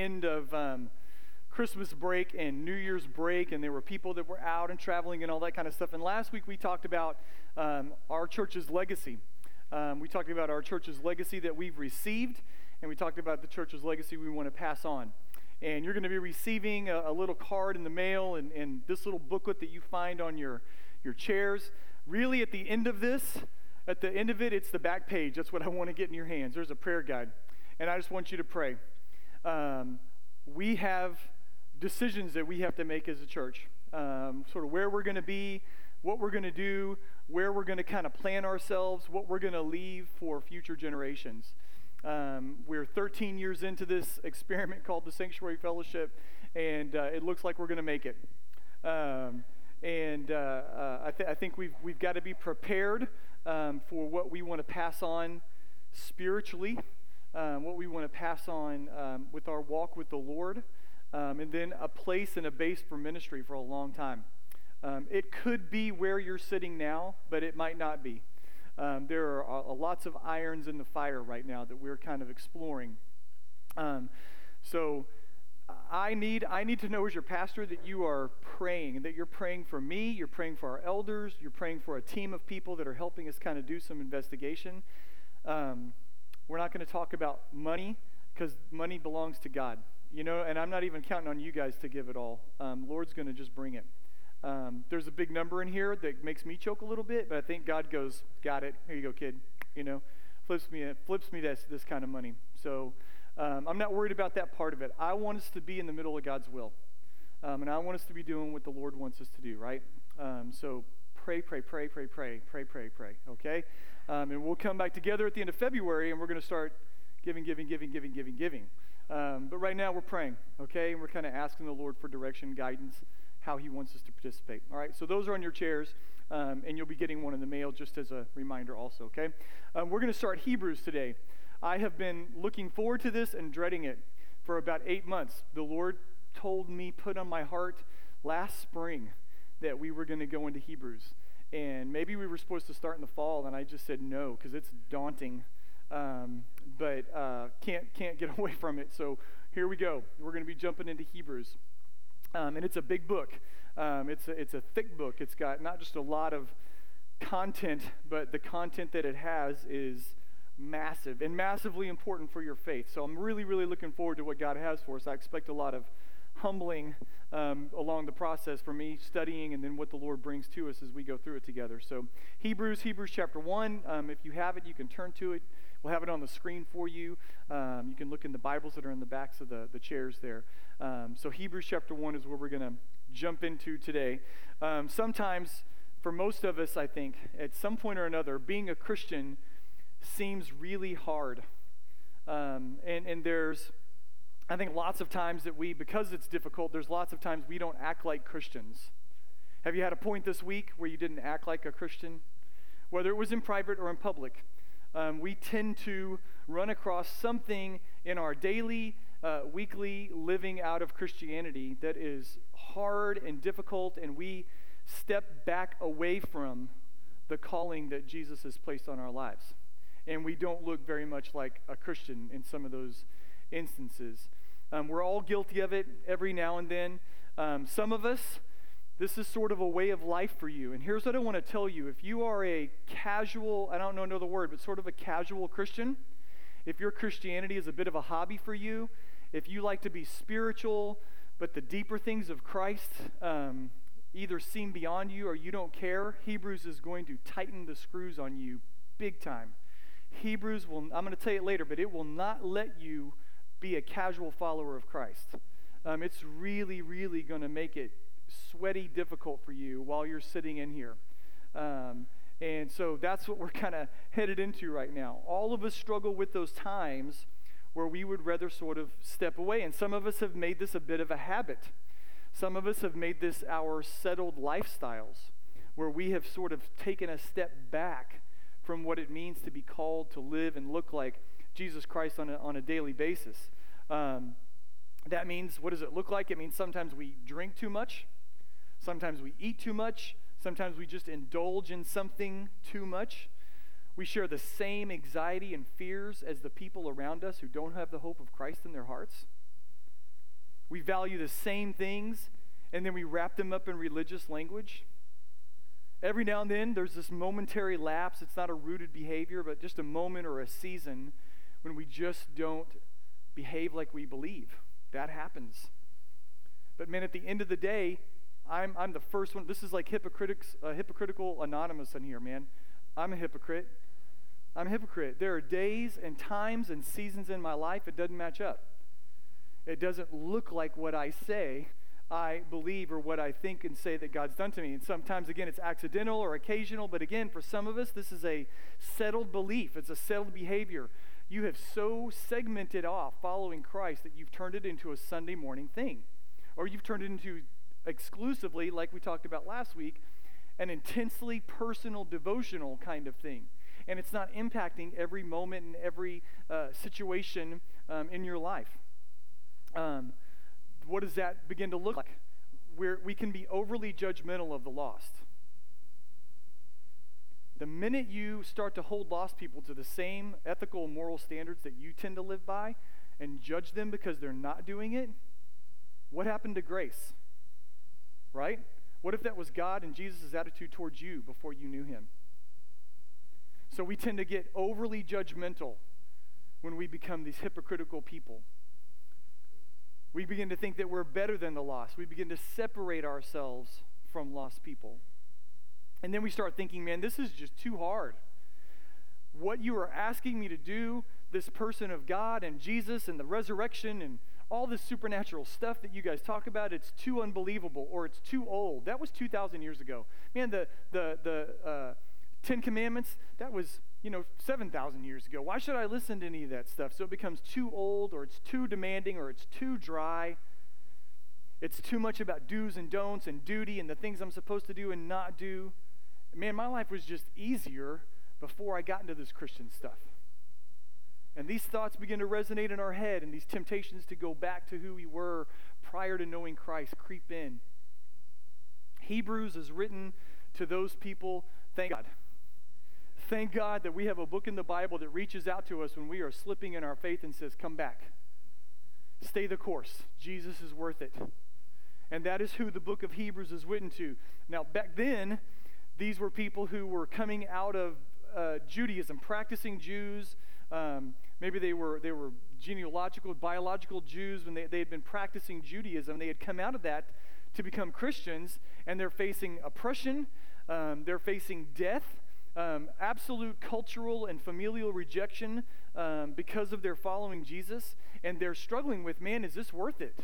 end of um, Christmas break and New Year's break, and there were people that were out and traveling and all that kind of stuff. And last week we talked about um, our church's legacy. Um, we talked about our church's legacy that we've received, and we talked about the church's legacy we want to pass on. And you're going to be receiving a, a little card in the mail and, and this little booklet that you find on your, your chairs. Really, at the end of this, at the end of it, it's the back page. That's what I want to get in your hands. There's a prayer guide. And I just want you to pray. Um, we have decisions that we have to make as a church, um, sort of where we're going to be, what we're going to do, where we're going to kind of plan ourselves, what we're going to leave for future generations. Um, we're 13 years into this experiment called the Sanctuary Fellowship, and uh, it looks like we're going to make it. Um, and uh, uh, I, th- I, think we've, we've got to be prepared um, for what we want to pass on spiritually, um, what we want to pass on um, with our walk with the Lord, um, and then a place and a base for ministry for a long time. Um, it could be where you're sitting now, but it might not be. Um, there are uh, lots of irons in the fire right now that we're kind of exploring. so, I need, I need to know as your pastor that you are praying, that you're praying for me, you're praying for our elders, you're praying for a team of people that are helping us kind of do some investigation. Um, we're not going to talk about money because money belongs to God, you know, and I'm not even counting on you guys to give it all. Um, Lord's going to just bring it. Um, there's a big number in here that makes me choke a little bit, but I think God goes, "Got it. Here you go, kid." You know, flips me uh, flips me this this kind of money. So um, I'm not worried about that part of it. I want us to be in the middle of God's will, um, and I want us to be doing what the Lord wants us to do. Right. Um, so pray, pray, pray, pray, pray, pray, pray, pray. Okay. Um, and we'll come back together at the end of February and we're going to start giving, giving, giving, giving, giving, giving. Um, but right now we're praying, okay? And we're kind of asking the Lord for direction, guidance, how He wants us to participate. All right, so those are on your chairs, um, and you'll be getting one in the mail just as a reminder, also, okay? Um, we're going to start Hebrews today. I have been looking forward to this and dreading it for about eight months. The Lord told me, put on my heart last spring that we were going to go into Hebrews. And maybe we were supposed to start in the fall, and I just said no because it's daunting. Um, but uh, can't can't get away from it. So here we go. We're going to be jumping into Hebrews, um, and it's a big book. Um, it's a, it's a thick book. It's got not just a lot of content, but the content that it has is massive and massively important for your faith. So I'm really, really looking forward to what God has for us. I expect a lot of humbling um, along the process for me studying and then what the Lord brings to us as we go through it together. So, Hebrews, Hebrews chapter 1. Um, if you have it, you can turn to it. We'll have it on the screen for you. Um, you can look in the Bibles that are in the backs of the, the chairs there. Um, so, Hebrews chapter 1 is where we're going to jump into today. Um, sometimes, for most of us, I think, at some point or another, being a Christian seems really hard. Um, and, and there's, I think, lots of times that we, because it's difficult, there's lots of times we don't act like Christians. Have you had a point this week where you didn't act like a Christian? Whether it was in private or in public, um, we tend to run across something in our daily, uh, weekly living out of Christianity that is hard and difficult, and we step back away from the calling that Jesus has placed on our lives and we don't look very much like a Christian in some of those instances. Um, we're all guilty of it every now and then. Um, some of us, this is sort of a way of life for you. And here's what I want to tell you if you are a casual, I don't know another word, but sort of a casual Christian, if your Christianity is a bit of a hobby for you, if you like to be spiritual, but the deeper things of Christ um, either seem beyond you or you don't care, Hebrews is going to tighten the screws on you big time. Hebrews will, I'm going to tell you later, but it will not let you be a casual follower of Christ. Um, it's really, really going to make it sweaty difficult for you while you're sitting in here. Um, and so that's what we're kind of headed into right now. All of us struggle with those times where we would rather sort of step away. And some of us have made this a bit of a habit. Some of us have made this our settled lifestyles where we have sort of taken a step back from what it means to be called to live and look like Jesus Christ on a, on a daily basis. Um, that means, what does it look like? It means sometimes we drink too much, sometimes we eat too much, sometimes we just indulge in something too much. We share the same anxiety and fears as the people around us who don't have the hope of Christ in their hearts. We value the same things, and then we wrap them up in religious language. Every now and then, there's this momentary lapse. It's not a rooted behavior, but just a moment or a season when we just don't behave like we believe. That happens. But, man, at the end of the day, I'm, I'm the first one. This is like hypocritics, uh, hypocritical anonymous in here, man. I'm a hypocrite. I'm a hypocrite. There are days and times and seasons in my life it doesn't match up. It doesn't look like what I say I believe or what I think and say that God's done to me. And sometimes, again, it's accidental or occasional, but again, for some of us, this is a settled belief, it's a settled behavior. You have so segmented off following Christ that you've turned it into a Sunday morning thing. Or you've turned it into exclusively, like we talked about last week, an intensely personal, devotional kind of thing. And it's not impacting every moment and every uh, situation um, in your life. Um, what does that begin to look like? Where we can be overly judgmental of the lost. The minute you start to hold lost people to the same ethical and moral standards that you tend to live by and judge them because they're not doing it, what happened to grace? Right? What if that was God and Jesus' attitude towards you before you knew him? So we tend to get overly judgmental when we become these hypocritical people. We begin to think that we're better than the lost. We begin to separate ourselves from lost people. And then we start thinking, man, this is just too hard. What you are asking me to do, this person of God and Jesus and the resurrection and all this supernatural stuff that you guys talk about, it's too unbelievable or it's too old. That was 2,000 years ago. Man, the, the, the uh, Ten Commandments, that was you know, 7,000 years ago. Why should I listen to any of that stuff? So it becomes too old, or it's too demanding, or it's too dry. It's too much about do's and don'ts and duty and the things I'm supposed to do and not do. Man, my life was just easier before I got into this Christian stuff. And these thoughts begin to resonate in our head, and these temptations to go back to who we were prior to knowing Christ creep in. Hebrews is written to those people, thank God Thank God that we have a book in the Bible that reaches out to us when we are slipping in our faith and says, Come back. Stay the course. Jesus is worth it. And that is who the book of Hebrews is written to. Now, back then, these were people who were coming out of uh, Judaism, practicing Jews. Um, maybe they were, they were genealogical, biological Jews when they, they had been practicing Judaism. They had come out of that to become Christians, and they're facing oppression, um, they're facing death, um, absolute cultural and familial rejection um, because of their following Jesus, and they're struggling with, man, is this worth it?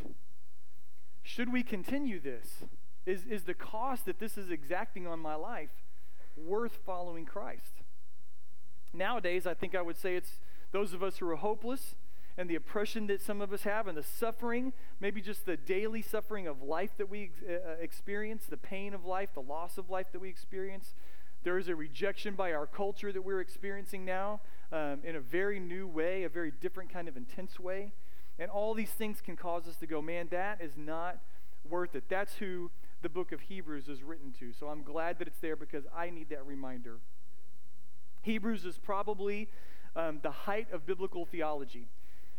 Should we continue this? Is, is the cost that this is exacting on my life worth following Christ? Nowadays, I think I would say it's those of us who are hopeless and the oppression that some of us have and the suffering, maybe just the daily suffering of life that we uh, experience, the pain of life, the loss of life that we experience. There is a rejection by our culture that we're experiencing now um, in a very new way, a very different kind of intense way. And all these things can cause us to go, man, that is not worth it. That's who the book of Hebrews is written to. So I'm glad that it's there because I need that reminder. Hebrews is probably um, the height of biblical theology.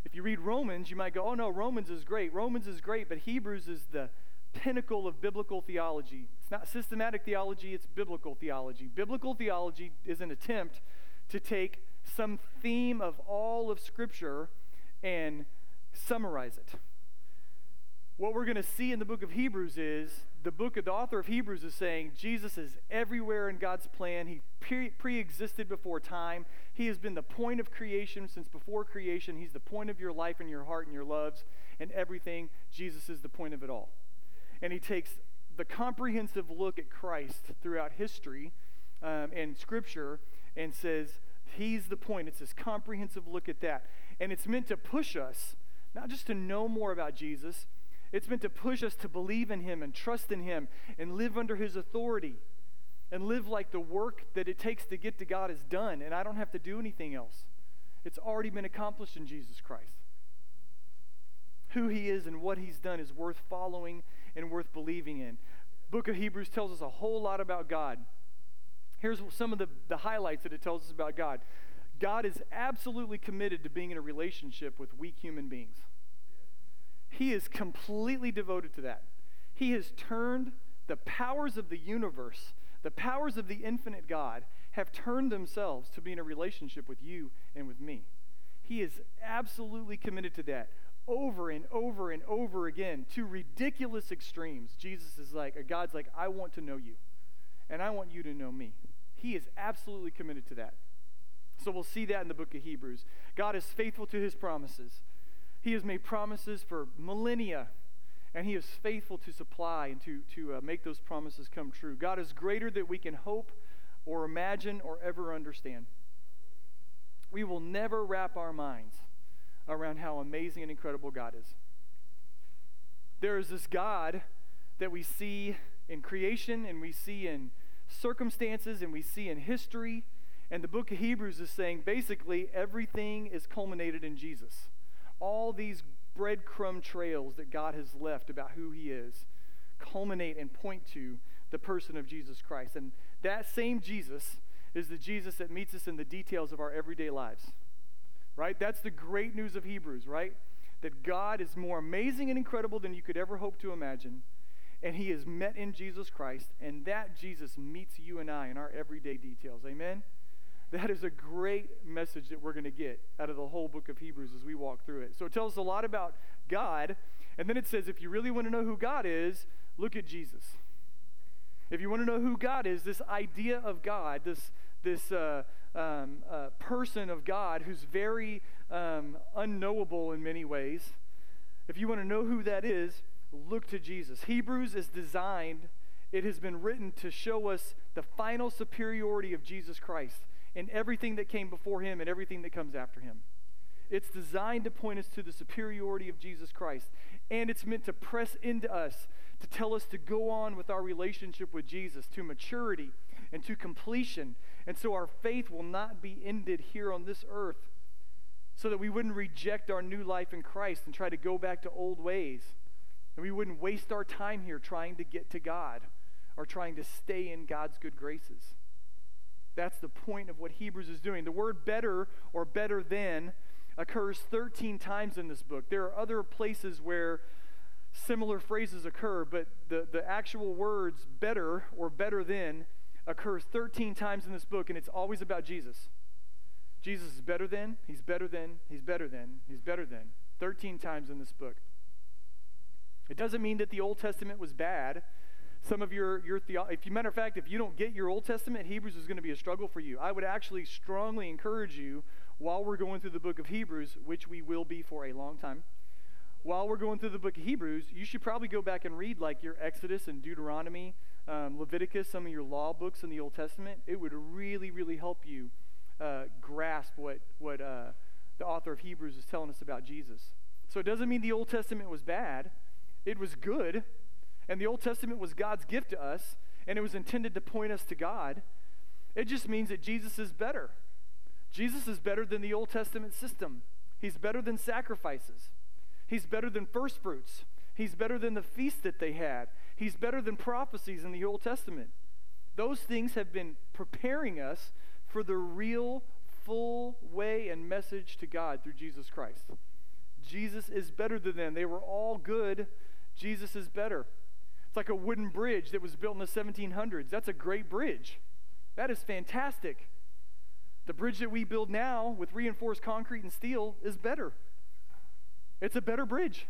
If you read Romans, you might go, oh no, Romans is great. Romans is great, but Hebrews is the pinnacle of biblical theology. It's not systematic theology, it's biblical theology. Biblical theology is an attempt to take some theme of all of Scripture and summarize it. What we're going to see in the book of Hebrews is the book of the author of Hebrews is saying Jesus is everywhere in God's plan. He pre existed before time. He has been the point of creation since before creation. He's the point of your life and your heart and your loves and everything. Jesus is the point of it all and he takes the comprehensive look at Christ throughout history um, and Scripture and says, He's the point. It's this comprehensive look at that. And it's meant to push us, not just to know more about Jesus, it's meant to push us to believe in Him and trust in Him and live under His authority and live like the work that it takes to get to God is done, and I don't have to do anything else. It's already been accomplished in Jesus Christ. Who He is and what He's done is worth following and worth believing in. Book of Hebrews tells us a whole lot about God. Here's some of the, the highlights that it tells us about God. God is absolutely committed to being in a relationship with weak human beings. He is completely devoted to that. He has turned the powers of the universe, the powers of the infinite God, have turned themselves to be in a relationship with you and with me. He is absolutely committed to that over and over and over again to ridiculous extremes. Jesus is like, or God's like, I want to know you, and I want you to know me. He is absolutely committed to that. So we'll see that in the book of Hebrews. God is faithful to his promises. He has made promises for millennia, and he is faithful to supply and to, to uh, make those promises come true. God is greater than we can hope or imagine or ever understand. We will never wrap our minds around how amazing and incredible God is. There is this God that we see in creation and we see in circumstances and we see in history. And the book of Hebrews is saying basically everything is culminated in Jesus. All these breadcrumb trails that God has left about who he is culminate and point to the person of Jesus Christ. And that same Jesus is the Jesus that meets us in the details of our everyday lives. Right? That's the great news of Hebrews, right? That God is more amazing and incredible than you could ever hope to imagine. And he is met in Jesus Christ, and that Jesus meets you and I in our everyday details. Amen? That is a great message that we're going to get out of the whole book of Hebrews as we walk through it. So it tells us a lot about God, and then it says if you really want to know who God is, look at Jesus. If you want to know who God is, this idea of God, this, this uh, um, uh, person of God who's very um, unknowable in many ways, if you want to know who that is, look to Jesus. Hebrews is designed, it has been written to show us the final superiority of Jesus Christ and everything that came before him and everything that comes after him. It's designed to point us to the superiority of Jesus Christ. And it's meant to press into us to tell us to go on with our relationship with Jesus to maturity and to completion. And so our faith will not be ended here on this earth so that we wouldn't reject our new life in Christ and try to go back to old ways. And we wouldn't waste our time here trying to get to God or trying to stay in God's good graces. That's the point of what Hebrews is doing. The word better or better than occurs 13 times in this book. There are other places where similar phrases occur, but the, the actual words better or better than occurs 13 times in this book, and it's always about Jesus. Jesus is better than, he's better than, he's better than, he's better than. 13 times in this book. It doesn't mean that the Old Testament was bad. Some of your, your theo- if you matter of fact, if you don't get your Old Testament, Hebrews is going to be a struggle for you. I would actually strongly encourage you while we're going through the book of Hebrews, which we will be for a long time while we're going through the book of Hebrews, you should probably go back and read like your Exodus and Deuteronomy, um, Leviticus, some of your law books in the Old Testament. It would really, really help you uh, grasp what, what uh, the author of Hebrews is telling us about Jesus. So it doesn't mean the Old Testament was bad, it was good. And the Old Testament was God's gift to us, and it was intended to point us to God. It just means that Jesus is better. Jesus is better than the Old Testament system, He's better than sacrifices. He's better than first fruits. He's better than the feast that they had. He's better than prophecies in the Old Testament. Those things have been preparing us for the real, full way and message to God through Jesus Christ. Jesus is better than them. They were all good. Jesus is better. Like a wooden bridge that was built in the 1700s. That's a great bridge. That is fantastic. The bridge that we build now with reinforced concrete and steel is better. It's a better bridge.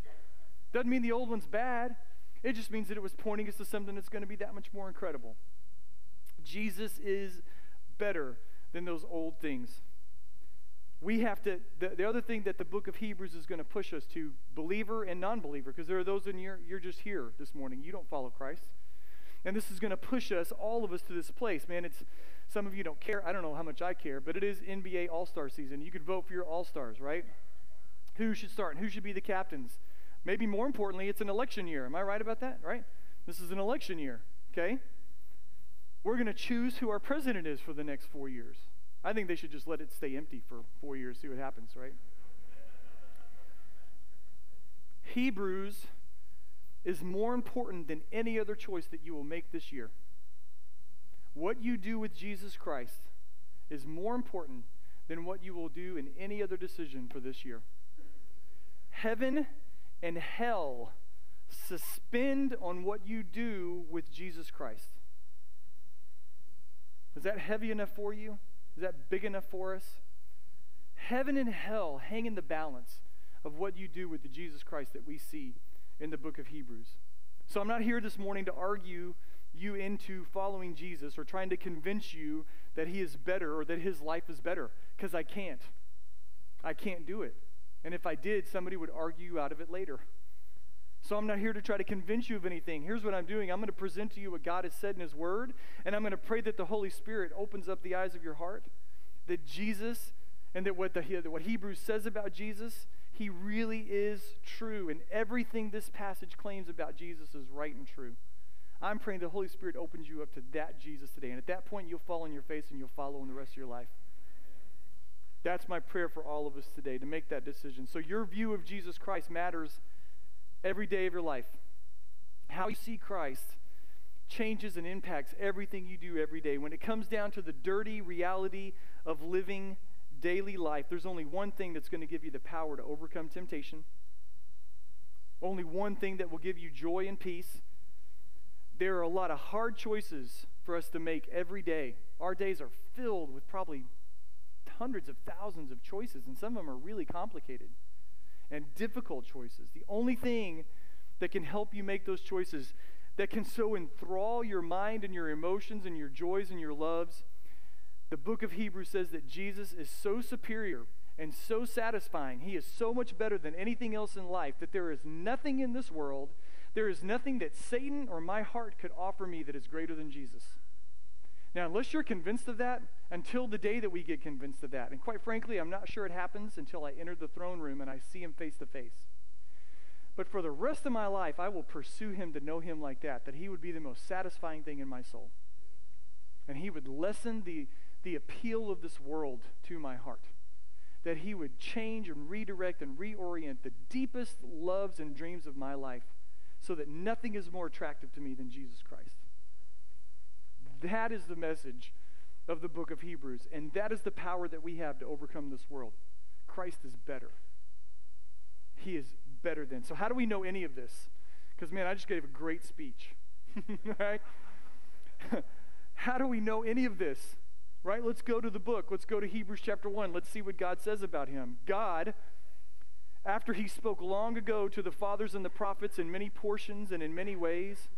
Doesn't mean the old one's bad. It just means that it was pointing us to something that's going to be that much more incredible. Jesus is better than those old things. We have to, the, the other thing that the book of Hebrews is going to push us to, believer and non believer, because there are those in here, you're just here this morning. You don't follow Christ. And this is going to push us, all of us, to this place. Man, it's, some of you don't care. I don't know how much I care, but it is NBA All Star season. You could vote for your All Stars, right? who should start and who should be the captains. Maybe more importantly, it's an election year. Am I right about that? Right? This is an election year, okay? We're going to choose who our president is for the next four years. I think they should just let it stay empty for four years, see what happens, right? Hebrews is more important than any other choice that you will make this year. What you do with Jesus Christ is more important than what you will do in any other decision for this year. Heaven and hell suspend on what you do with Jesus Christ. Is that heavy enough for you? Is that big enough for us? Heaven and hell hang in the balance of what you do with the Jesus Christ that we see in the book of Hebrews. So I'm not here this morning to argue you into following Jesus or trying to convince you that he is better or that his life is better, because I can't. I can't do it. And if I did, somebody would argue you out of it later. So I'm not here to try to convince you of anything. Here's what I'm doing I'm going to present to you what God has said in His Word, and I'm going to pray that the Holy Spirit opens up the eyes of your heart, that Jesus and that what, the, what Hebrews says about Jesus, He really is true, and everything this passage claims about Jesus is right and true. I'm praying the Holy Spirit opens you up to that Jesus today, and at that point, you'll fall on your face and you'll follow in the rest of your life. That's my prayer for all of us today to make that decision. So, your view of Jesus Christ matters every day of your life. How you see Christ changes and impacts everything you do every day. When it comes down to the dirty reality of living daily life, there's only one thing that's going to give you the power to overcome temptation. Only one thing that will give you joy and peace. There are a lot of hard choices for us to make every day. Our days are filled with probably hundreds of thousands of choices, and some of them are really complicated and difficult choices. The only thing that can help you make those choices, that can so enthrall your mind and your emotions and your joys and your loves, the book of Hebrews says that Jesus is so superior and so satisfying. He is so much better than anything else in life that there is nothing in this world, there is nothing that Satan or my heart could offer me that is greater than Jesus. Now, unless you're convinced of that, until the day that we get convinced of that, and quite frankly, I'm not sure it happens until I enter the throne room and I see him face to face. But for the rest of my life, I will pursue him to know him like that, that he would be the most satisfying thing in my soul. And he would lessen the, the appeal of this world to my heart. That he would change and redirect and reorient the deepest loves and dreams of my life so that nothing is more attractive to me than Jesus Christ. That is the message of the book of Hebrews. And that is the power that we have to overcome this world. Christ is better. He is better than. So, how do we know any of this? Because, man, I just gave a great speech. right? how do we know any of this? Right? Let's go to the book. Let's go to Hebrews chapter 1. Let's see what God says about him. God, after he spoke long ago to the fathers and the prophets in many portions and in many ways,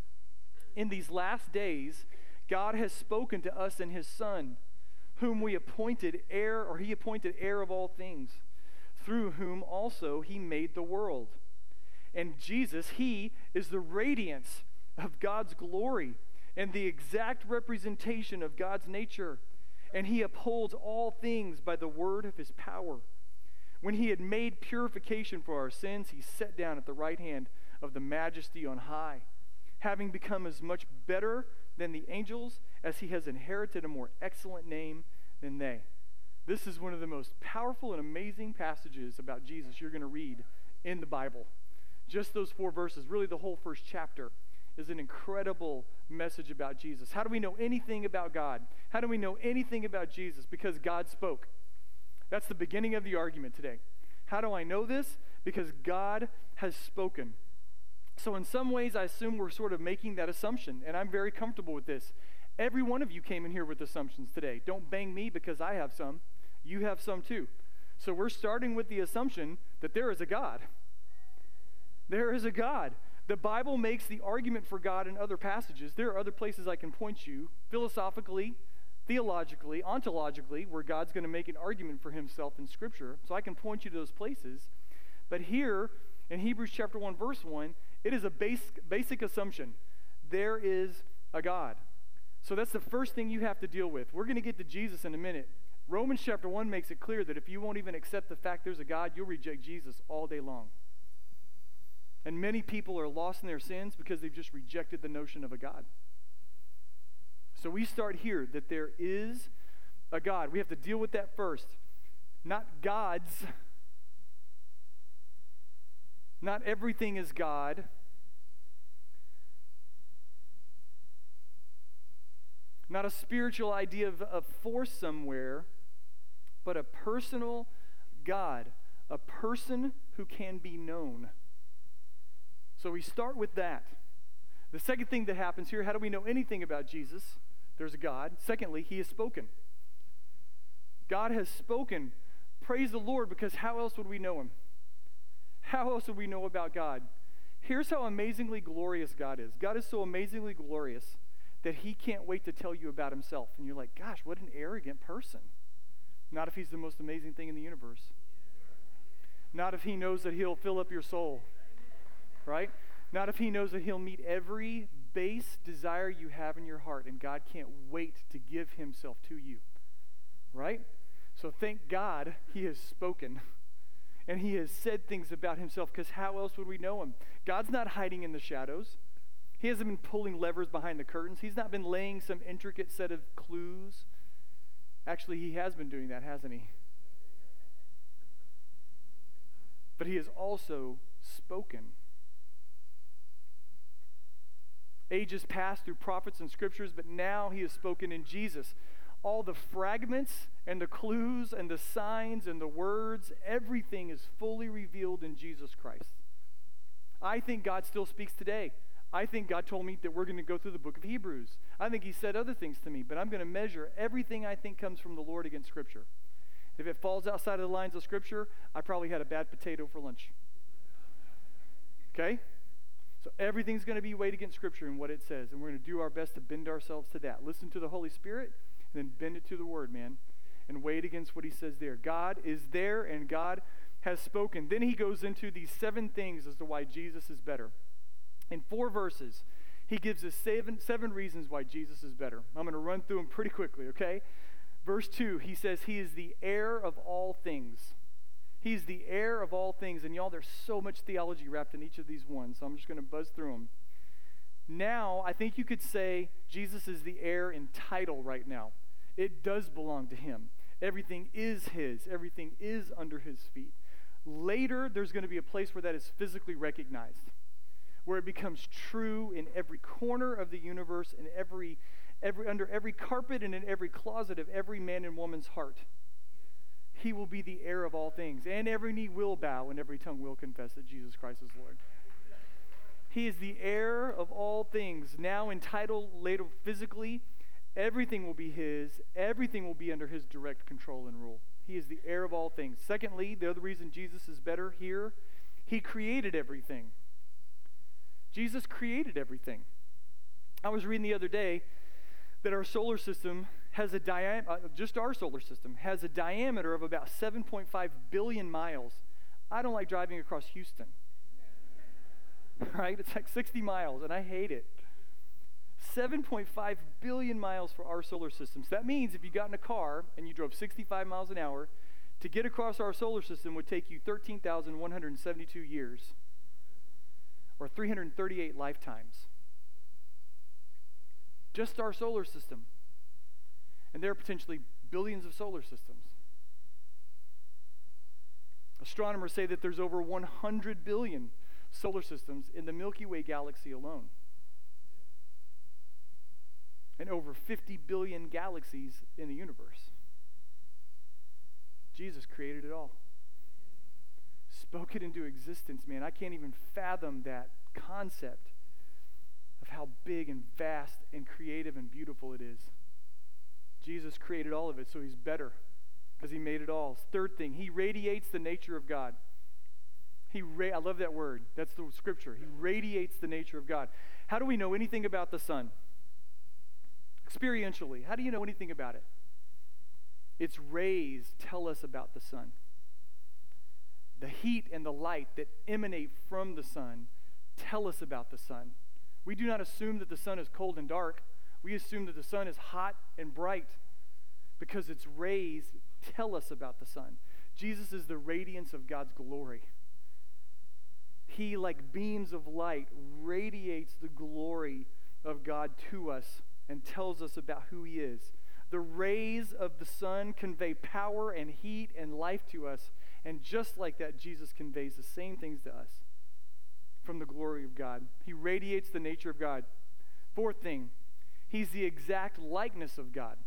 in these last days, God has spoken to us in his Son, whom we appointed heir, or he appointed heir of all things, through whom also he made the world. And Jesus, he is the radiance of God's glory and the exact representation of God's nature. And he upholds all things by the word of his power. When he had made purification for our sins, he sat down at the right hand of the majesty on high, having become as much better than the angels, as he has inherited a more excellent name than they. This is one of the most powerful and amazing passages about Jesus you're going to read in the Bible. Just those four verses, really the whole first chapter, is an incredible message about Jesus. How do we know anything about God? How do we know anything about Jesus? Because God spoke. That's the beginning of the argument today. How do I know this? Because God has spoken. So, in some ways, I assume we're sort of making that assumption, and I'm very comfortable with this. Every one of you came in here with assumptions today. Don't bang me because I have some. You have some too. So, we're starting with the assumption that there is a God. There is a God. The Bible makes the argument for God in other passages. There are other places I can point you, philosophically, theologically, ontologically, where God's going to make an argument for himself in Scripture. So I can point you to those places. But here, in Hebrews chapter 1, verse 1, it is a base, basic assumption. There is a God. So that's the first thing you have to deal with. We're going to get to Jesus in a minute. Romans chapter 1 makes it clear that if you won't even accept the fact there's a God, you'll reject Jesus all day long. And many people are lost in their sins because they've just rejected the notion of a God. So we start here that there is a God. We have to deal with that first. Not gods, not everything is God. Not a spiritual idea of, of force somewhere, but a personal God, a person who can be known. So we start with that. The second thing that happens here how do we know anything about Jesus? There's a God. Secondly, he has spoken. God has spoken. Praise the Lord, because how else would we know him? How else would we know about God? Here's how amazingly glorious God is God is so amazingly glorious that he can't wait to tell you about himself. And you're like, gosh, what an arrogant person. Not if he's the most amazing thing in the universe. Not if he knows that he'll fill up your soul, right? Not if he knows that he'll meet every base desire you have in your heart, and God can't wait to give himself to you, right? So thank God he has spoken and he has said things about himself because how else would we know him? God's not hiding in the shadows. He hasn't been pulling levers behind the curtains. He's not been laying some intricate set of clues. Actually, he has been doing that, hasn't he? But he has also spoken. Ages past through prophets and scriptures, but now he has spoken in Jesus all the fragments and the clues and the signs and the words, everything is fully revealed in Jesus Christ. I think God still speaks today. I think God told me that we're going to go through the book of Hebrews. I think He said other things to me, but I'm going to measure everything I think comes from the Lord against Scripture. If it falls outside of the lines of Scripture, I probably had a bad potato for lunch. Okay? So everything's going to be weighed against Scripture and what it says, and we're going to do our best to bend ourselves to that. Listen to the Holy Spirit and then bend it to the word, man, and weigh it against what he says there. God is there and God has spoken. Then he goes into these seven things as to why Jesus is better. In four verses, he gives us seven, seven reasons why Jesus is better. I'm going to run through them pretty quickly, okay? Verse 2, he says, He is the heir of all things. He's the heir of all things. And y'all, there's so much theology wrapped in each of these ones, so I'm just going to buzz through them. Now, I think you could say Jesus is the heir in title right now. It does belong to him. Everything is his, everything is under his feet. Later, there's going to be a place where that is physically recognized, where it becomes true in every corner of the universe, in every, every, under every carpet and in every closet of every man and woman's heart. He will be the heir of all things, and every knee will bow and every tongue will confess that Jesus Christ is Lord. He is the heir of all things, now entitled, later physically. Everything will be his. Everything will be under his direct control and rule. He is the heir of all things. Secondly, the other reason Jesus is better here, he created everything. Jesus created everything. I was reading the other day that our solar system has a diameter, uh, just our solar system, has a diameter of about 7.5 billion miles. I don't like driving across Houston. Right? It's like 60 miles, and I hate it. 7.5 billion miles for our solar system. So that means if you got in a car and you drove 65 miles an hour, to get across our solar system would take you 13,172 years or 338 lifetimes. Just our solar system. And there are potentially billions of solar systems. Astronomers say that there's over 100 billion solar systems in the Milky Way galaxy alone. And over 50 billion galaxies in the universe. Jesus created it all. Spoke it into existence, man. I can't even fathom that concept of how big and vast and creative and beautiful it is. Jesus created all of it, so he's better because he made it all. Third thing, he radiates the nature of God. He ra- I love that word. That's the scripture. He radiates the nature of God. How do we know anything about the sun? Experientially, how do you know anything about it? Its rays tell us about the sun. The heat and the light that emanate from the sun tell us about the sun. We do not assume that the sun is cold and dark. We assume that the sun is hot and bright because its rays tell us about the sun. Jesus is the radiance of God's glory. He, like beams of light, radiates the glory of God to us and tells us about who He is. The rays of the sun convey power and heat and life to us, and just like that, Jesus conveys the same things to us from the glory of God. He radiates the nature of God. Fourth thing, He's the exact likeness of God.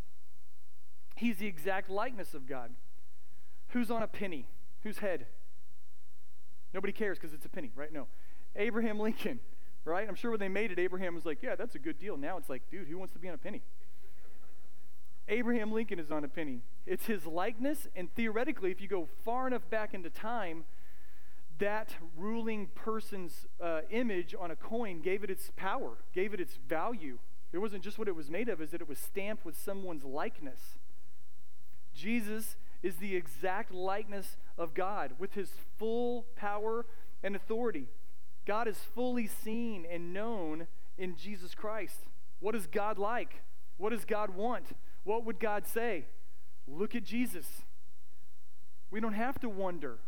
He's the exact likeness of God. Who's on a penny? Whose head? Nobody cares because it's a penny, right? No. Abraham Lincoln, right? I'm sure when they made it, Abraham was like, yeah, that's a good deal. Now it's like, dude, who wants to be on a penny? Abraham Lincoln is on a penny. It's his likeness, and theoretically, if you go far enough back into time, that ruling person's uh, image on a coin gave it its power, gave it its value. It wasn't just what it was made of, is that it was stamped with someone's likeness. Jesus is the exact likeness of God with his full power and authority. God is fully seen and known in Jesus Christ. What is God like? What does God want? What would God say? Look at Jesus. We don't have to wonder.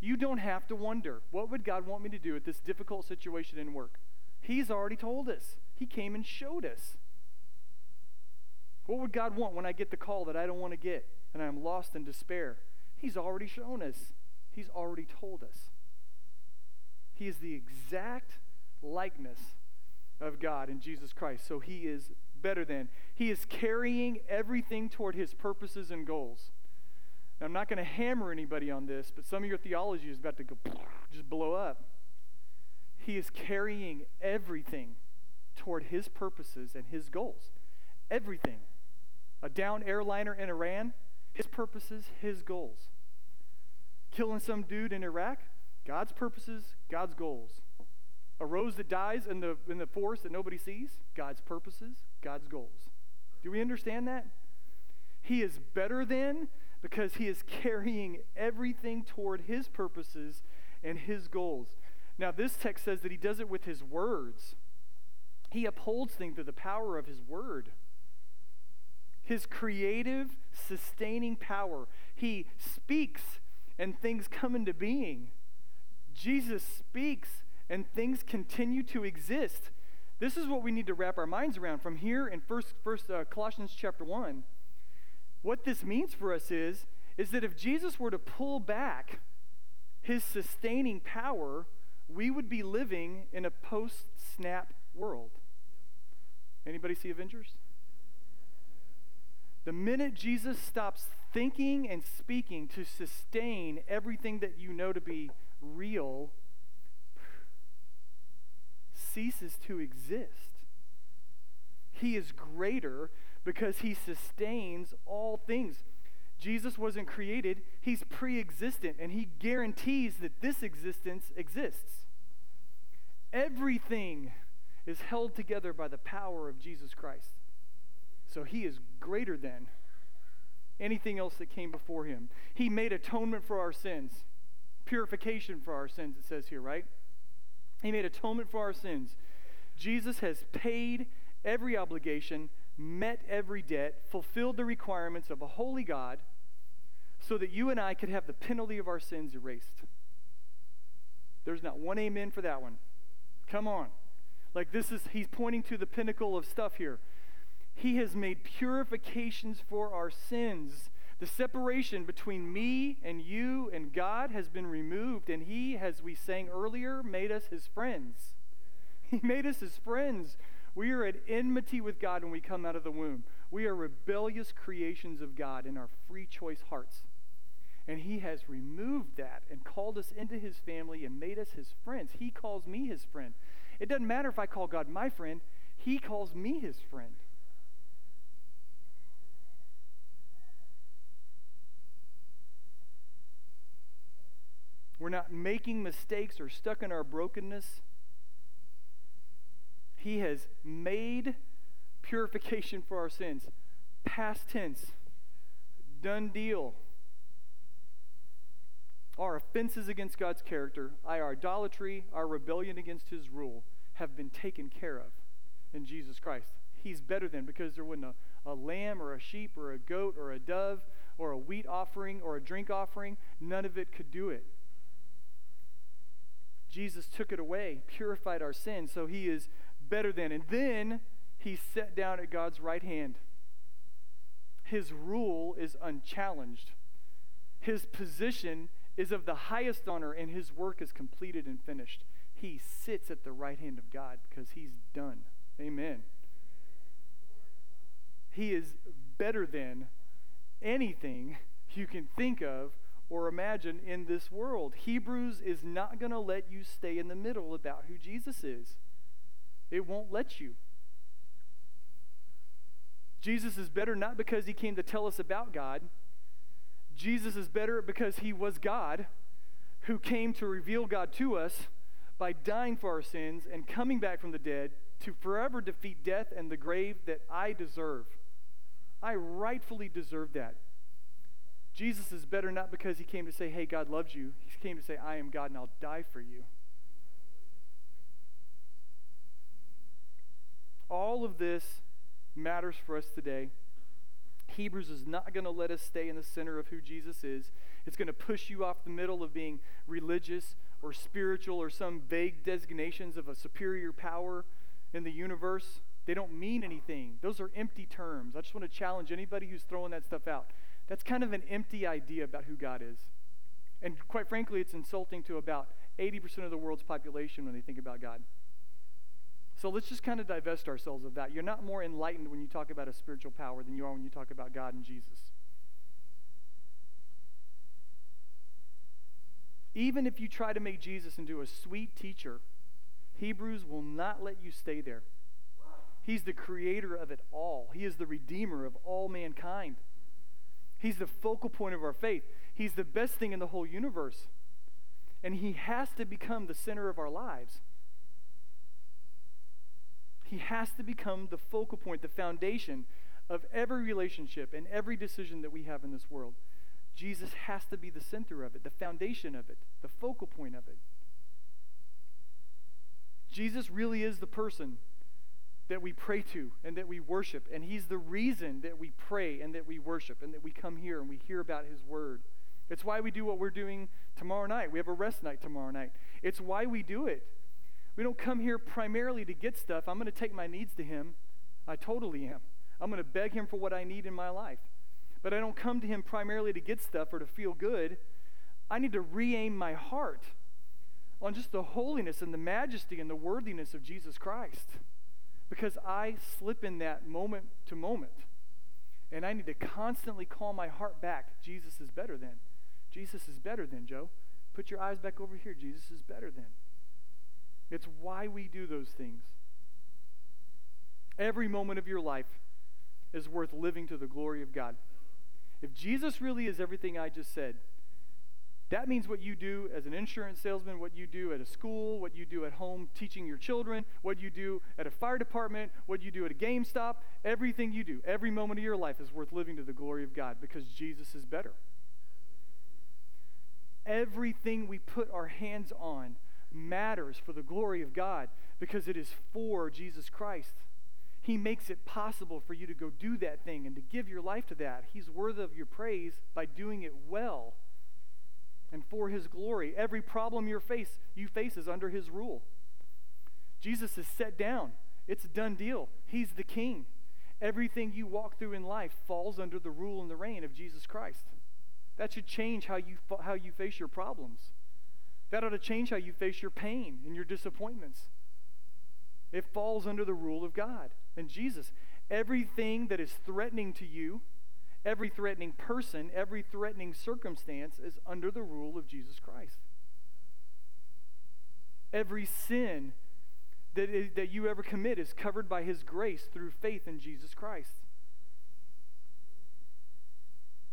You don't have to wonder. What would God want me to do at this difficult situation in work? He's already told us. He came and showed us. What would God want when I get the call that I don't want to get and I'm lost in despair? He's already shown us. He's already told us. He is the exact likeness of God in Jesus Christ. So he is better than. He is carrying everything toward his purposes and goals. Now, I'm not going to hammer anybody on this, but some of your theology is about to go just blow up. He is carrying everything toward his purposes and his goals. Everything. A down airliner in Iran, his purposes, his goals. Killing some dude in Iraq, God's purposes, God's goals. A rose that dies in the, in the forest that nobody sees, God's purposes, God's goals. Do we understand that? He is better than because he is carrying everything toward his purposes and his goals. Now, this text says that he does it with his words. He upholds things through the power of his word. His creative, sustaining power. He speaks and things come into being. Jesus speaks and things continue to exist. This is what we need to wrap our minds around from here in first, first uh, Colossians chapter 1. What this means for us is, is that if Jesus were to pull back his sustaining power, we would be living in a post-snap world. Anybody see Avengers? The minute Jesus stops thinking and speaking to sustain everything that you know to be real, ceases to exist. He is greater because he sustains all things. Jesus wasn't created, he's pre existent, and he guarantees that this existence exists. Everything is held together by the power of Jesus Christ. So he is greater than anything else that came before him. He made atonement for our sins, purification for our sins, it says here, right? He made atonement for our sins. Jesus has paid every obligation, met every debt, fulfilled the requirements of a holy God so that you and I could have the penalty of our sins erased. There's not one amen for that one. Come on. Like this is, he's pointing to the pinnacle of stuff here. He has made purifications for our sins the separation between me and you and God has been removed, and He, as we sang earlier, made us His friends. He made us His friends. We are at enmity with God when we come out of the womb. We are rebellious creations of God in our free choice hearts. And He has removed that and called us into His family and made us His friends. He calls me His friend. It doesn't matter if I call God my friend, He calls me His friend. We're not making mistakes or stuck in our brokenness. He has made purification for our sins. Past tense. Done deal. Our offenses against God's character, our idolatry, our rebellion against his rule have been taken care of in Jesus Christ. He's better than because there wasn't a, a lamb or a sheep or a goat or a dove or a wheat offering or a drink offering. None of it could do it. Jesus took it away, purified our sins, so he is better than. And then he sat down at God's right hand. His rule is unchallenged. His position is of the highest honor, and his work is completed and finished. He sits at the right hand of God because he's done. Amen. He is better than anything you can think of or imagine in this world. Hebrews is not going to let you stay in the middle about who Jesus is, it won't let you. Jesus is better not because he came to tell us about God. Jesus is better because he was God who came to reveal God to us by dying for our sins and coming back from the dead to forever defeat death and the grave that I deserve. I rightfully deserve that. Jesus is better not because he came to say, hey, God loves you. He came to say, I am God and I'll die for you. All of this matters for us today. Hebrews is not going to let us stay in the center of who Jesus is. It's going to push you off the middle of being religious or spiritual or some vague designations of a superior power in the universe. They don't mean anything. Those are empty terms. I just want to challenge anybody who's throwing that stuff out. That's kind of an empty idea about who God is. And quite frankly, it's insulting to about 80% of the world's population when they think about God. So let's just kind of divest ourselves of that. You're not more enlightened when you talk about a spiritual power than you are when you talk about God and Jesus. Even if you try to make Jesus into a sweet teacher, Hebrews will not let you stay there. He's the creator of it all, He is the redeemer of all mankind. He's the focal point of our faith. He's the best thing in the whole universe. And He has to become the center of our lives. He has to become the focal point, the foundation of every relationship and every decision that we have in this world. Jesus has to be the center of it, the foundation of it, the focal point of it. Jesus really is the person that we pray to and that we worship. And He's the reason that we pray and that we worship and that we come here and we hear about His Word. It's why we do what we're doing tomorrow night. We have a rest night tomorrow night. It's why we do it. We don't come here primarily to get stuff. I'm going to take my needs to Him. I totally am. I'm going to beg Him for what I need in my life. But I don't come to Him primarily to get stuff or to feel good. I need to re aim my heart on just the holiness and the majesty and the worthiness of Jesus Christ because I slip in that moment to moment. And I need to constantly call my heart back. Jesus is better than. Jesus is better than, Joe. Put your eyes back over here. Jesus is better than. It's why we do those things. Every moment of your life is worth living to the glory of God. If Jesus really is everything I just said, that means what you do as an insurance salesman, what you do at a school, what you do at home teaching your children, what you do at a fire department, what you do at a GameStop. Everything you do, every moment of your life is worth living to the glory of God because Jesus is better. Everything we put our hands on matters for the glory of God because it is for Jesus Christ. He makes it possible for you to go do that thing and to give your life to that. He's worthy of your praise by doing it well and for his glory. Every problem you face, you face is under his rule. Jesus is set down. It's a done deal. He's the king. Everything you walk through in life falls under the rule and the reign of Jesus Christ. That should change how you, how you face your problems. That ought to change how you face your pain and your disappointments. It falls under the rule of God and Jesus. Everything that is threatening to you, Every threatening person, every threatening circumstance is under the rule of Jesus Christ. Every sin that, is, that you ever commit is covered by His grace through faith in Jesus Christ.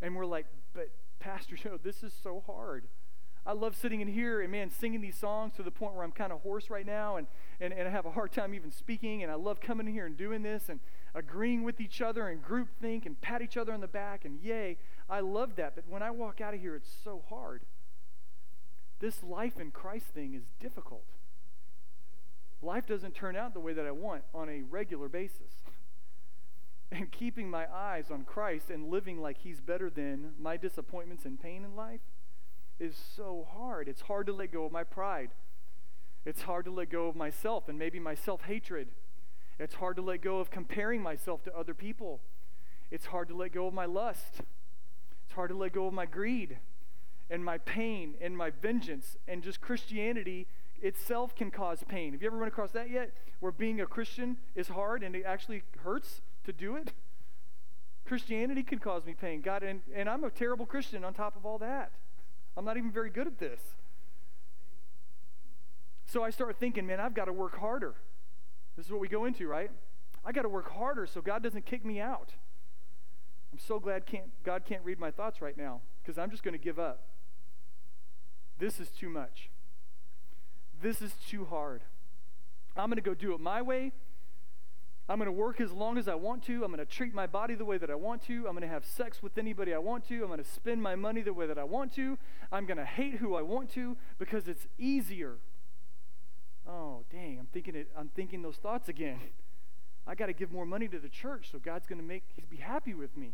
And we're like, but Pastor Joe, this is so hard. I love sitting in here and man, singing these songs to the point where I'm kind of hoarse right now and, and, and I have a hard time even speaking. And I love coming in here and doing this. And agreeing with each other and group think and pat each other on the back and yay. I love that. But when I walk out of here, it's so hard. This life in Christ thing is difficult. Life doesn't turn out the way that I want on a regular basis. And keeping my eyes on Christ and living like He's better than my disappointments and pain in life is so hard. It's hard to let go of my pride. It's hard to let go of myself and maybe my self hatred. It's hard to let go of comparing myself to other people. It's hard to let go of my lust. It's hard to let go of my greed and my pain and my vengeance. And just Christianity itself can cause pain. Have you ever run across that yet? Where being a Christian is hard and it actually hurts to do it? Christianity can cause me pain. God, and, and I'm a terrible Christian on top of all that. I'm not even very good at this. So I start thinking, man, I've got to work harder. This is what we go into, right? I got to work harder so God doesn't kick me out. I'm so glad can't, God can't read my thoughts right now because I'm just going to give up. This is too much. This is too hard. I'm going to go do it my way. I'm going to work as long as I want to. I'm going to treat my body the way that I want to. I'm going to have sex with anybody I want to. I'm going to spend my money the way that I want to. I'm going to hate who I want to because it's easier. Oh, dang, I'm thinking it I'm thinking those thoughts again. I got to give more money to the church so God's going to make he's be happy with me.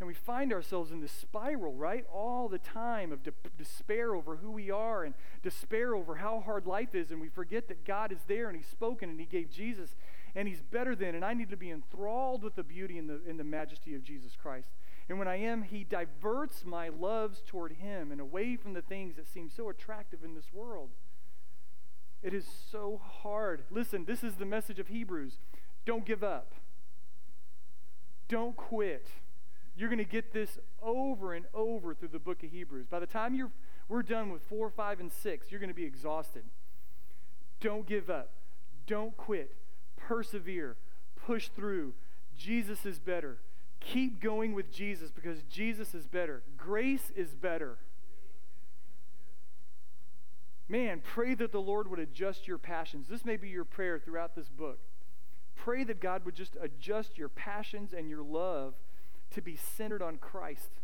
And we find ourselves in this spiral, right? All the time of de- despair over who we are and despair over how hard life is. And we forget that God is there and He's spoken and He gave Jesus and He's better than. And I need to be enthralled with the beauty and the, and the majesty of Jesus Christ. And when I am, He diverts my loves toward Him and away from the things that seem so attractive in this world. It is so hard. Listen, this is the message of Hebrews don't give up, don't quit. You're going to get this over and over through the book of Hebrews. By the time you're, we're done with 4, 5, and 6, you're going to be exhausted. Don't give up. Don't quit. Persevere. Push through. Jesus is better. Keep going with Jesus because Jesus is better. Grace is better. Man, pray that the Lord would adjust your passions. This may be your prayer throughout this book. Pray that God would just adjust your passions and your love to be centered on Christ.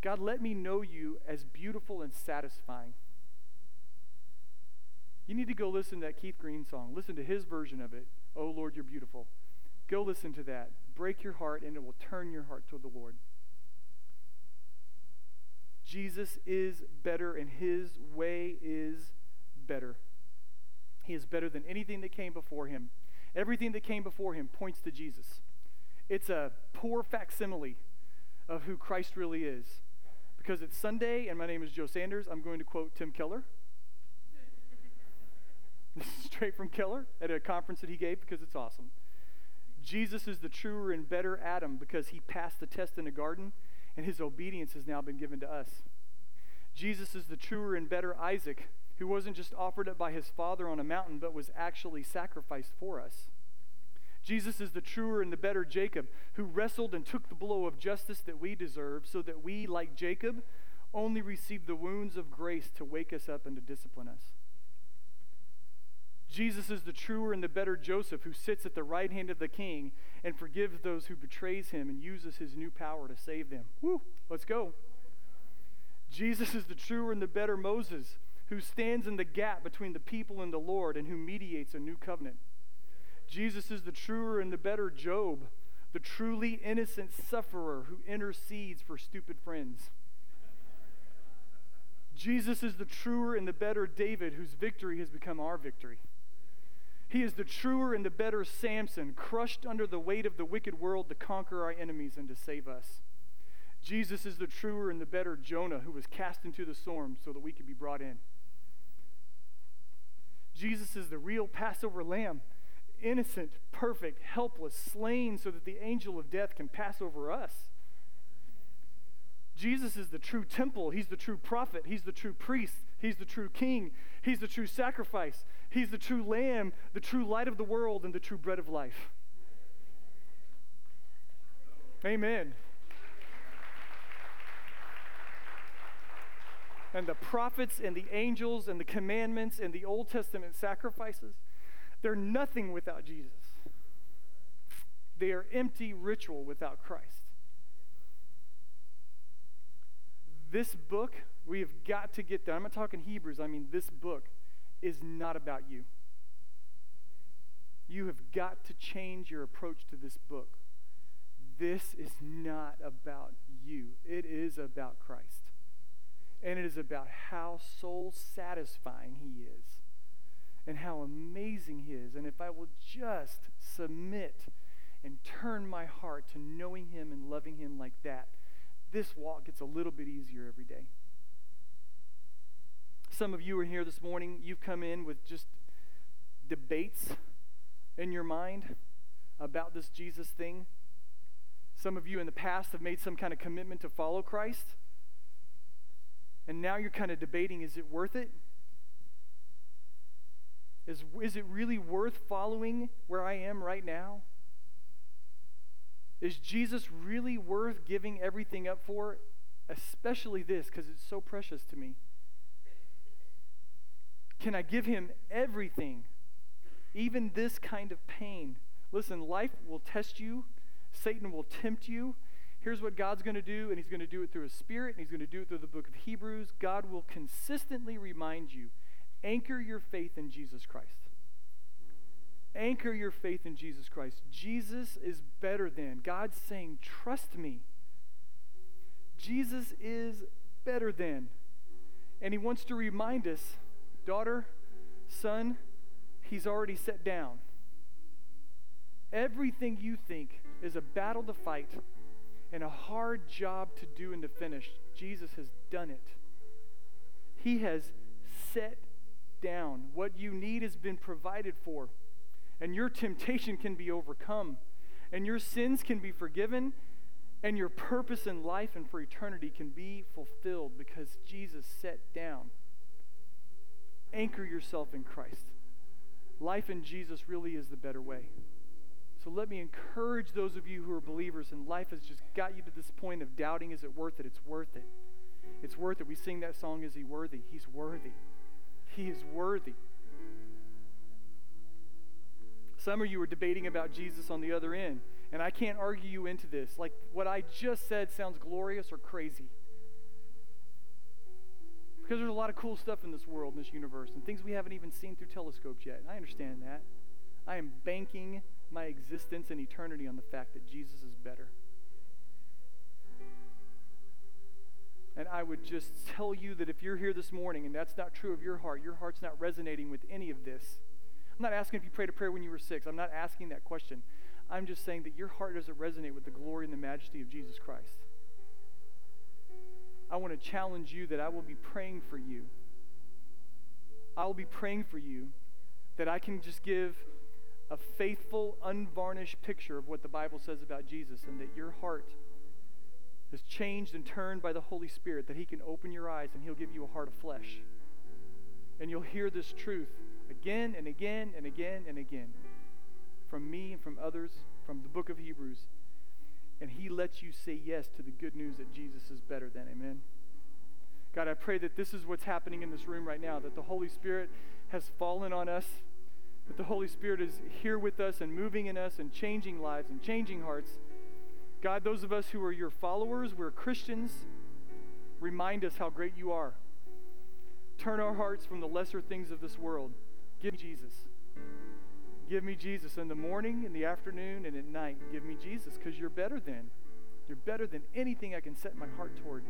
God, let me know you as beautiful and satisfying. You need to go listen to that Keith Green song. Listen to his version of it. Oh, Lord, you're beautiful. Go listen to that. Break your heart, and it will turn your heart toward the Lord. Jesus is better, and his way is better. He is better than anything that came before him. Everything that came before him points to Jesus. It's a poor facsimile of who Christ really is. Because it's Sunday and my name is Joe Sanders, I'm going to quote Tim Keller. this is straight from Keller at a conference that he gave because it's awesome. Jesus is the truer and better Adam because he passed the test in the garden and his obedience has now been given to us. Jesus is the truer and better Isaac who wasn't just offered up by his father on a mountain but was actually sacrificed for us. Jesus is the truer and the better Jacob who wrestled and took the blow of justice that we deserve so that we, like Jacob, only receive the wounds of grace to wake us up and to discipline us. Jesus is the truer and the better Joseph who sits at the right hand of the king and forgives those who betrays him and uses his new power to save them. Woo, let's go. Jesus is the truer and the better Moses who stands in the gap between the people and the Lord and who mediates a new covenant. Jesus is the truer and the better Job, the truly innocent sufferer who intercedes for stupid friends. Jesus is the truer and the better David whose victory has become our victory. He is the truer and the better Samson, crushed under the weight of the wicked world to conquer our enemies and to save us. Jesus is the truer and the better Jonah who was cast into the storm so that we could be brought in. Jesus is the real Passover lamb innocent, perfect, helpless, slain so that the angel of death can pass over us. Jesus is the true temple. He's the true prophet. He's the true priest. He's the true king. He's the true sacrifice. He's the true lamb, the true light of the world, and the true bread of life. Amen. And the prophets and the angels and the commandments and the Old Testament sacrifices they're nothing without Jesus. They are empty ritual without Christ. This book, we have got to get there. I'm not talking Hebrews, I mean, this book is not about you. You have got to change your approach to this book. This is not about you, it is about Christ. And it is about how soul satisfying He is and how amazing He is. And if I will just submit and turn my heart to knowing Him and loving Him like that, this walk gets a little bit easier every day. Some of you are here this morning, you've come in with just debates in your mind about this Jesus thing. Some of you in the past have made some kind of commitment to follow Christ. And now you're kind of debating is it worth it? Is, is it really worth following where I am right now? Is Jesus really worth giving everything up for? Especially this, because it's so precious to me. Can I give him everything? Even this kind of pain. Listen, life will test you, Satan will tempt you. Here's what God's going to do, and He's going to do it through His Spirit, and He's going to do it through the book of Hebrews. God will consistently remind you anchor your faith in Jesus Christ. Anchor your faith in Jesus Christ. Jesus is better than. God's saying, trust me. Jesus is better than. And He wants to remind us, daughter, son, He's already set down. Everything you think is a battle to fight and a hard job to do and to finish, Jesus has done it. He has set down. What you need has been provided for and your temptation can be overcome, and your sins can be forgiven, and your purpose in life and for eternity can be fulfilled because Jesus set down. Anchor yourself in Christ. Life in Jesus really is the better way. So let me encourage those of you who are believers and life has just got you to this point of doubting is it worth it? It's worth it. It's worth it. We sing that song, Is He Worthy? He's worthy. He is worthy. Some of you are debating about Jesus on the other end, and I can't argue you into this. Like what I just said sounds glorious or crazy. Because there's a lot of cool stuff in this world, in this universe, and things we haven't even seen through telescopes yet. I understand that. I am banking my existence and eternity on the fact that Jesus is better. And I would just tell you that if you're here this morning and that's not true of your heart, your heart's not resonating with any of this, I'm not asking if you prayed a prayer when you were six. I'm not asking that question. I'm just saying that your heart doesn't resonate with the glory and the majesty of Jesus Christ. I want to challenge you that I will be praying for you. I will be praying for you that I can just give a faithful, unvarnished picture of what the Bible says about Jesus and that your heart is changed and turned by the Holy Spirit, that He can open your eyes and He'll give you a heart of flesh. And you'll hear this truth again and again and again and again from me and from others from the book of Hebrews. And he lets you say yes to the good news that Jesus is better than. Amen. God, I pray that this is what's happening in this room right now, that the Holy Spirit has fallen on us, that the Holy Spirit is here with us and moving in us and changing lives and changing hearts. God, those of us who are your followers, we're Christians, remind us how great you are. Turn our hearts from the lesser things of this world Give Jesus. Give me Jesus in the morning, in the afternoon, and at night. Give me Jesus because you're better than. You're better than anything I can set my heart toward.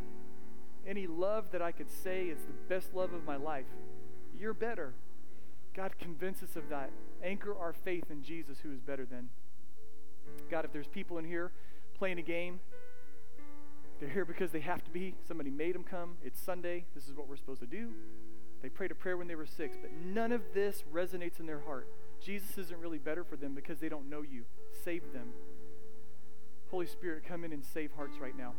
Any love that I could say is the best love of my life. You're better. God, convince us of that. Anchor our faith in Jesus, who is better than. God, if there's people in here playing a game, they're here because they have to be. Somebody made them come. It's Sunday. This is what we're supposed to do. They prayed a prayer when they were six, but none of this resonates in their heart. Jesus isn't really better for them because they don't know you. Save them. Holy Spirit, come in and save hearts right now.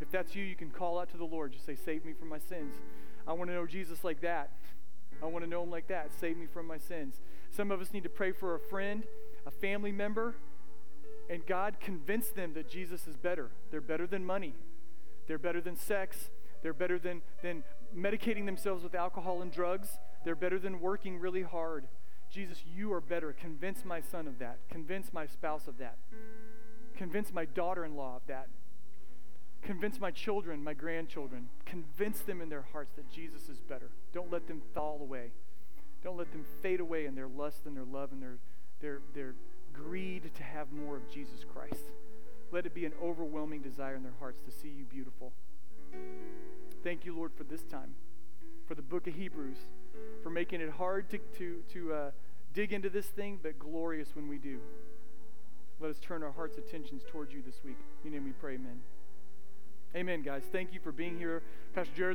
If that's you, you can call out to the Lord. Just say, Save me from my sins. I want to know Jesus like that. I want to know him like that. Save me from my sins. Some of us need to pray for a friend, a family member, and God convince them that Jesus is better. They're better than money, they're better than sex, they're better than, than medicating themselves with alcohol and drugs. They're better than working really hard. Jesus, you are better. Convince my son of that. Convince my spouse of that. Convince my daughter in law of that. Convince my children, my grandchildren. Convince them in their hearts that Jesus is better. Don't let them fall away. Don't let them fade away in their lust and their love and their, their, their greed to have more of Jesus Christ. Let it be an overwhelming desire in their hearts to see you beautiful. Thank you, Lord, for this time, for the book of Hebrews, for making it hard to, to, to uh, dig into this thing, but glorious when we do. Let us turn our hearts' attentions towards you this week. In your name we pray, amen. Amen, guys. Thank you for being here. Pastor Jared.